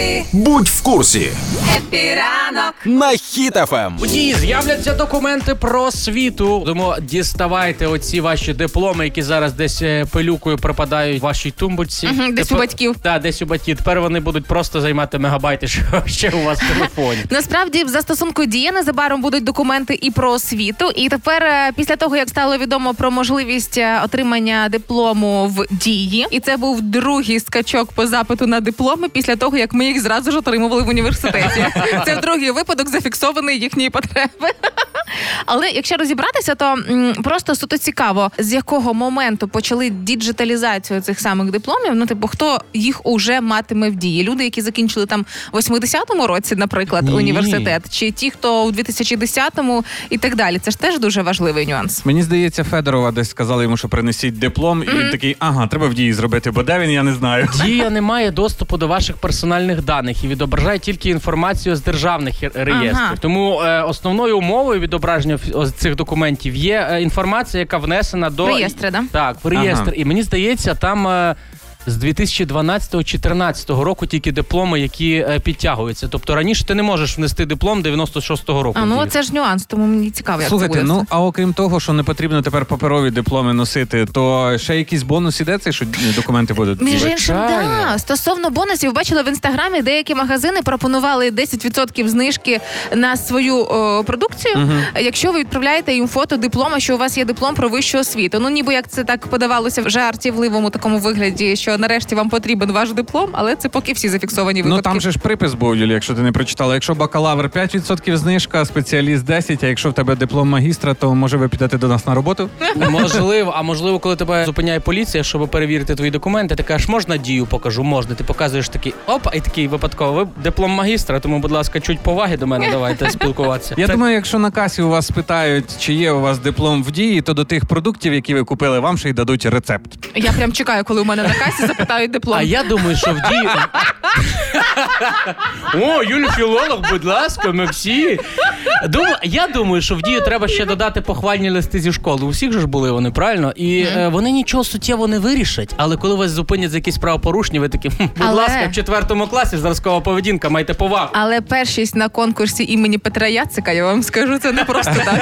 Happy, Будь в курсі Happy ранок. на Хіт FM. У дії з'являться документи про освіту. Тому діставайте оці ваші дипломи, які зараз десь е, пилюкою пропадають в вашій тумбочці. Мгм, десь у батьків. Так, десь у батьків. Тепер вони будуть просто займати мегабайти, що ще у вас в телефоні. Насправді в застосунку дія незабаром будуть документи і про освіту. І тепер, е, після того як стало відомо про можливість е, отримання диплому в дії, і це був другий скачок по запиту на дипломи після того, як ми їх зразу ж отримували в університеті. Це другий випадок зафіксований їхньої потреби. Але якщо розібратися, то м, просто суто цікаво, з якого моменту почали діджиталізацію цих самих дипломів. Ну, типу, хто їх уже матиме в дії? Люди, які закінчили там в 80-му році, наприклад, Ні. університет, чи ті, хто у 2010-му і так далі. Це ж теж дуже важливий нюанс. Мені здається, Федорова десь сказали йому, що принесіть диплом, і він такий, ага, треба в дії зробити, бо де він, я не знаю. Дія не має доступу до ваших персональних даних і відображає тільки інформацію з державних реєстрів. Ага. Тому е, основною умовою відображення ось цих документів є е, інформація, яка внесена до реєстра. да? Так, в реєстр. Ага. І мені здається, там. З 2012-2014 року тільки дипломи, які е, підтягуються. Тобто раніше ти не можеш внести диплом 96-го року. А ну це ж нюанс, тому мені цікаво, як Слухайте, це буде. ну а окрім того, що не потрібно тепер паперові дипломи носити, то ще якийсь бонус іде цей, що документи будуть. Між іншим, да. стосовно бонусів, бачила в інстаграмі, деякі магазини пропонували 10% знижки на свою о, продукцію, якщо ви відправляєте їм фото диплома, що у вас є диплом про вищу освіту. Ну ніби як це так подавалося в жартівливому такому вигляді, що нарешті вам потрібен ваш диплом, але це поки всі зафіксовані Ну там же ж припис був, Юлі, якщо ти не прочитала. Якщо бакалавр 5% знижка, спеціаліст 10%, а якщо в тебе диплом магістра, то може ви підете до нас на роботу? Можливо, а можливо, коли тебе зупиняє поліція, щоб перевірити твої документи, ти кажеш, можна дію покажу, можна. Ти показуєш такий опа, і такий випадково. Ви диплом магістра, тому, будь ласка, чуть поваги до мене давайте спілкуватися. Я Це- думаю, якщо на касі у вас спитають, чи є у вас диплом в дії, то до тих продуктів, які ви купили, вам ще й дадуть рецепт. Я прям чекаю, коли у мене на касі запитають диплом. А я думаю, що в дії. О, Юлі філолог, будь ласка, Максі. Думаю, я думаю, що в дію треба ще додати похвальні листи зі школи. У всіх же ж були вони, правильно? І е, вони нічого суттєво не вирішать. Але коли вас зупинять за якісь правопорушення, ви такі, «Хм, будь Але- ласка, в четвертому класі зразкова поведінка, майте повагу. Але першість на конкурсі імені Петра Яцика, я вам скажу, це не просто так.